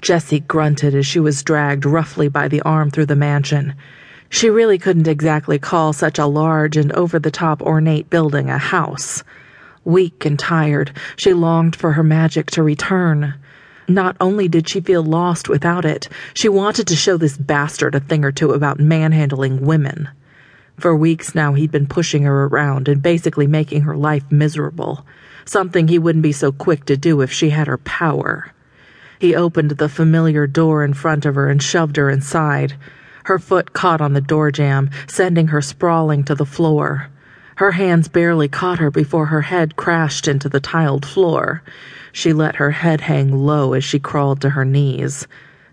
Jessie grunted as she was dragged roughly by the arm through the mansion. She really couldn't exactly call such a large and over the top ornate building a house. Weak and tired, she longed for her magic to return. Not only did she feel lost without it, she wanted to show this bastard a thing or two about manhandling women. For weeks now, he'd been pushing her around and basically making her life miserable, something he wouldn't be so quick to do if she had her power. He opened the familiar door in front of her and shoved her inside. Her foot caught on the door jamb, sending her sprawling to the floor. Her hands barely caught her before her head crashed into the tiled floor. She let her head hang low as she crawled to her knees.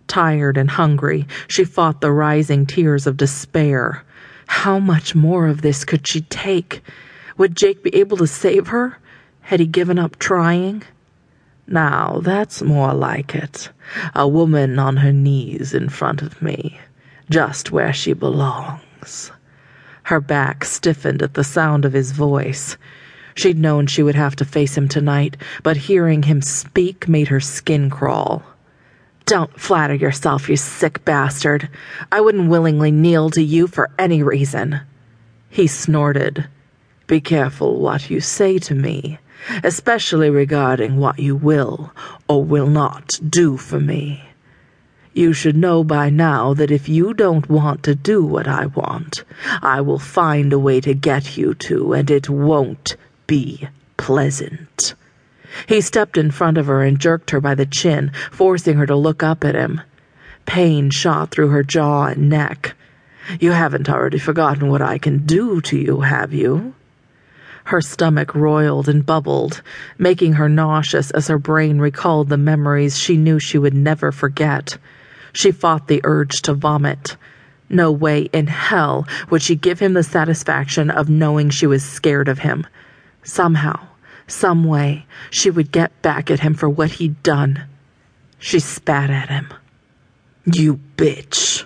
Tired and hungry, she fought the rising tears of despair. How much more of this could she take? Would Jake be able to save her? Had he given up trying? Now, that's more like it. A woman on her knees in front of me, just where she belongs. Her back stiffened at the sound of his voice. She'd known she would have to face him tonight, but hearing him speak made her skin crawl. Don't flatter yourself, you sick bastard. I wouldn't willingly kneel to you for any reason. He snorted. Be careful what you say to me, especially regarding what you will or will not do for me. You should know by now that if you don't want to do what I want, I will find a way to get you to, and it won't be pleasant. He stepped in front of her and jerked her by the chin, forcing her to look up at him. Pain shot through her jaw and neck. You haven't already forgotten what I can do to you, have you? Her stomach roiled and bubbled, making her nauseous as her brain recalled the memories she knew she would never forget. She fought the urge to vomit. No way in hell would she give him the satisfaction of knowing she was scared of him. Somehow, some way, she would get back at him for what he'd done. She spat at him. You bitch.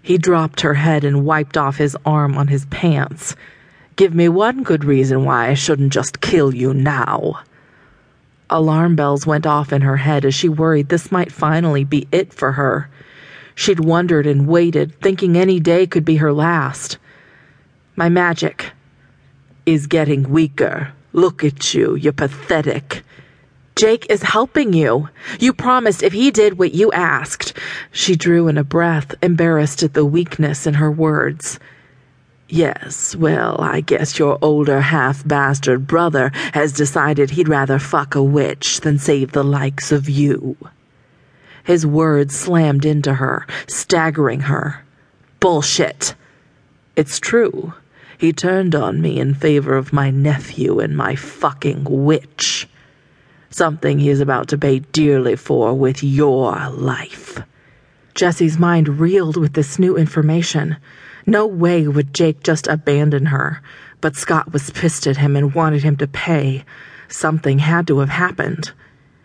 He dropped her head and wiped off his arm on his pants. Give me one good reason why I shouldn't just kill you now. Alarm bells went off in her head as she worried this might finally be it for her. She'd wondered and waited, thinking any day could be her last. My magic is getting weaker. Look at you, you're pathetic. Jake is helping you. You promised if he did what you asked. She drew in a breath, embarrassed at the weakness in her words. Yes, well, I guess your older half bastard brother has decided he'd rather fuck a witch than save the likes of you. His words slammed into her, staggering her. Bullshit. It's true. He turned on me in favor of my nephew and my fucking witch. Something he is about to pay dearly for with your life. Jessie's mind reeled with this new information. No way would Jake just abandon her, but Scott was pissed at him and wanted him to pay. Something had to have happened.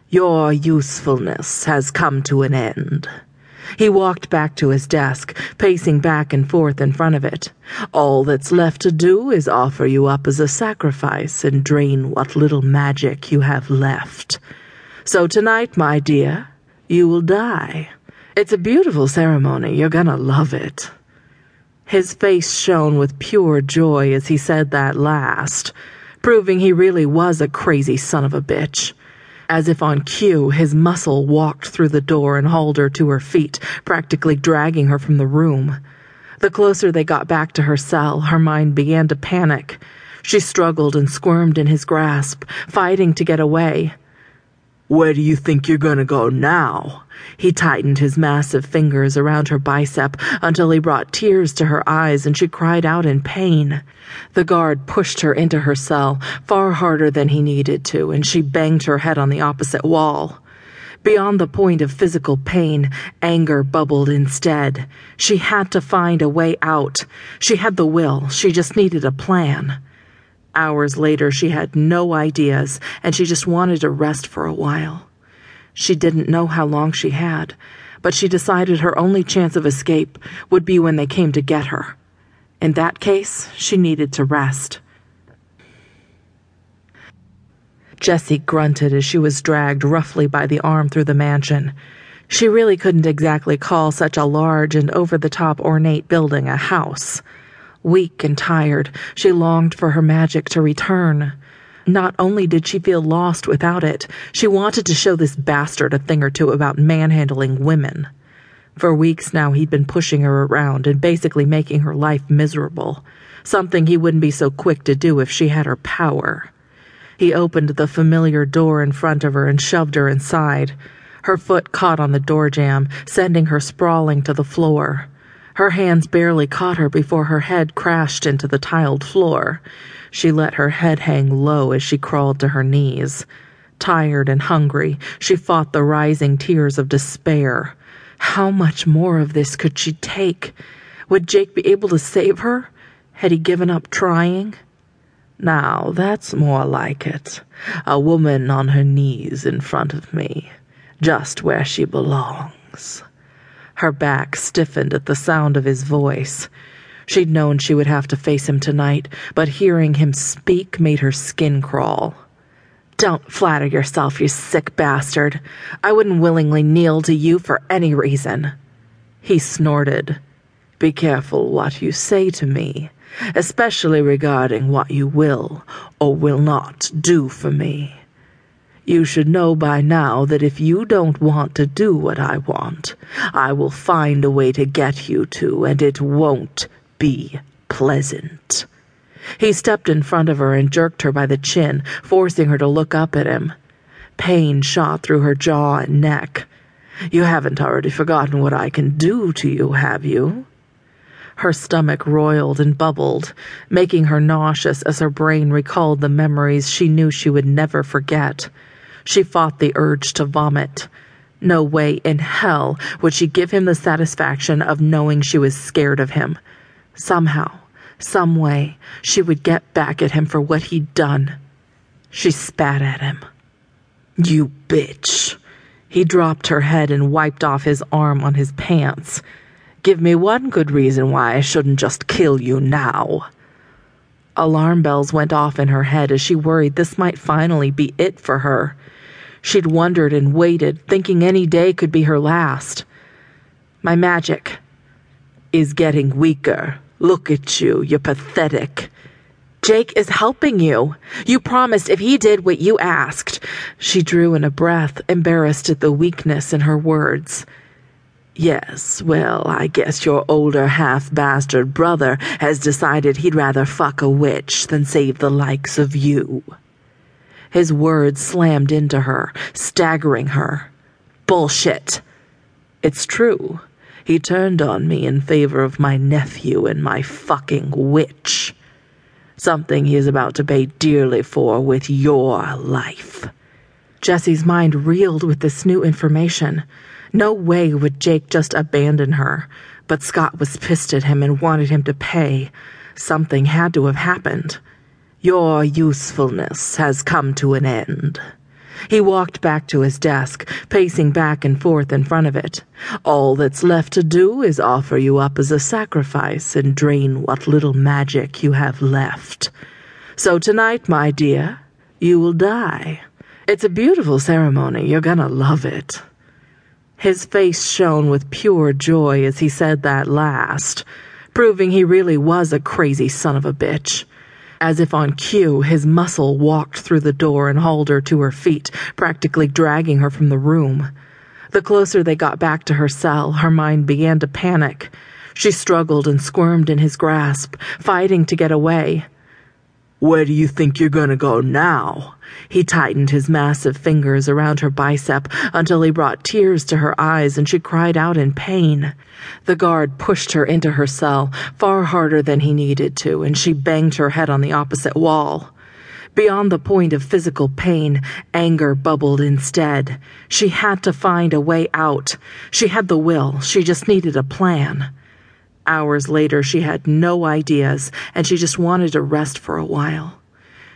Your usefulness has come to an end. He walked back to his desk, pacing back and forth in front of it. All that's left to do is offer you up as a sacrifice and drain what little magic you have left. So tonight, my dear, you will die. It's a beautiful ceremony. You're gonna love it. His face shone with pure joy as he said that last, proving he really was a crazy son of a bitch. As if on cue, his muscle walked through the door and hauled her to her feet, practically dragging her from the room. The closer they got back to her cell, her mind began to panic. She struggled and squirmed in his grasp, fighting to get away. Where do you think you're gonna go now? He tightened his massive fingers around her bicep until he brought tears to her eyes and she cried out in pain. The guard pushed her into her cell far harder than he needed to, and she banged her head on the opposite wall. Beyond the point of physical pain, anger bubbled instead. She had to find a way out. She had the will, she just needed a plan. Hours later, she had no ideas, and she just wanted to rest for a while. She didn't know how long she had, but she decided her only chance of escape would be when they came to get her. In that case, she needed to rest. Jessie grunted as she was dragged roughly by the arm through the mansion. She really couldn't exactly call such a large and over the top ornate building a house. Weak and tired, she longed for her magic to return. Not only did she feel lost without it, she wanted to show this bastard a thing or two about manhandling women. For weeks now, he'd been pushing her around and basically making her life miserable, something he wouldn't be so quick to do if she had her power. He opened the familiar door in front of her and shoved her inside. Her foot caught on the door jamb, sending her sprawling to the floor. Her hands barely caught her before her head crashed into the tiled floor. She let her head hang low as she crawled to her knees. Tired and hungry, she fought the rising tears of despair. How much more of this could she take? Would Jake be able to save her? Had he given up trying? Now, that's more like it. A woman on her knees in front of me, just where she belongs. Her back stiffened at the sound of his voice. She'd known she would have to face him tonight, but hearing him speak made her skin crawl. Don't flatter yourself, you sick bastard. I wouldn't willingly kneel to you for any reason. He snorted. Be careful what you say to me especially regarding what you will or will not do for me. You should know by now that if you don't want to do what I want, I will find a way to get you to, and it won't be pleasant. He stepped in front of her and jerked her by the chin, forcing her to look up at him. Pain shot through her jaw and neck. You haven't already forgotten what I can do to you, have you? Her stomach roiled and bubbled, making her nauseous as her brain recalled the memories she knew she would never forget. She fought the urge to vomit. No way in hell would she give him the satisfaction of knowing she was scared of him. Somehow, some way, she would get back at him for what he'd done. She spat at him. You bitch. He dropped her head and wiped off his arm on his pants. Give me one good reason why I shouldn't just kill you now. Alarm bells went off in her head as she worried this might finally be it for her. She'd wondered and waited, thinking any day could be her last. My magic is getting weaker. Look at you, you're pathetic. Jake is helping you. You promised if he did what you asked. She drew in a breath, embarrassed at the weakness in her words. Yes, well, I guess your older half bastard brother has decided he'd rather fuck a witch than save the likes of you. His words slammed into her, staggering her. Bullshit. It's true. He turned on me in favor of my nephew and my fucking witch. Something he is about to pay dearly for with your life. Jessie's mind reeled with this new information. No way would Jake just abandon her, but Scott was pissed at him and wanted him to pay. Something had to have happened. Your usefulness has come to an end. He walked back to his desk, pacing back and forth in front of it. All that's left to do is offer you up as a sacrifice and drain what little magic you have left. So tonight, my dear, you will die. It's a beautiful ceremony. You're gonna love it. His face shone with pure joy as he said that last, proving he really was a crazy son of a bitch. As if on cue, his muscle walked through the door and hauled her to her feet, practically dragging her from the room. The closer they got back to her cell, her mind began to panic. She struggled and squirmed in his grasp, fighting to get away. Where do you think you're gonna go now? He tightened his massive fingers around her bicep until he brought tears to her eyes and she cried out in pain. The guard pushed her into her cell far harder than he needed to, and she banged her head on the opposite wall. Beyond the point of physical pain, anger bubbled instead. She had to find a way out. She had the will, she just needed a plan. Hours later, she had no ideas, and she just wanted to rest for a while.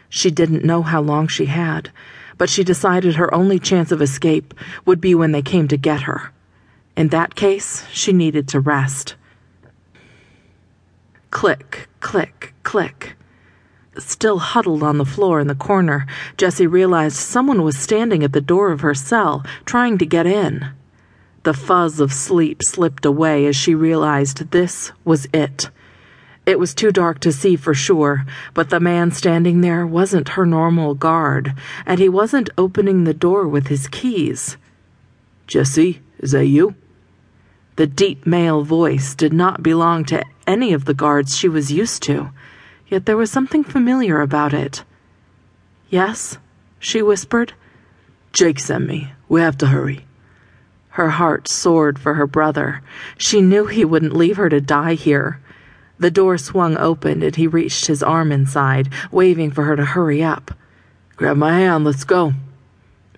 She didn't know how long she had, but she decided her only chance of escape would be when they came to get her. In that case, she needed to rest. Click, click, click. Still huddled on the floor in the corner, Jessie realized someone was standing at the door of her cell, trying to get in. The fuzz of sleep slipped away as she realized this was it. It was too dark to see for sure, but the man standing there wasn't her normal guard, and he wasn't opening the door with his keys. Jessie, is that you? The deep male voice did not belong to any of the guards she was used to, yet there was something familiar about it. Yes, she whispered. Jake sent me. We have to hurry. Her heart soared for her brother. She knew he wouldn't leave her to die here. The door swung open and he reached his arm inside, waving for her to hurry up. Grab my hand, let's go.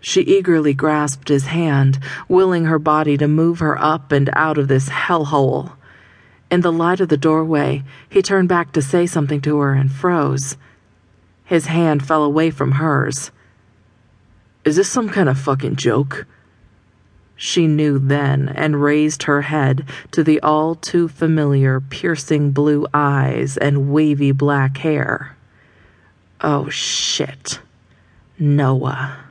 She eagerly grasped his hand, willing her body to move her up and out of this hellhole. In the light of the doorway, he turned back to say something to her and froze. His hand fell away from hers. Is this some kind of fucking joke? She knew then and raised her head to the all too familiar piercing blue eyes and wavy black hair. Oh shit. Noah.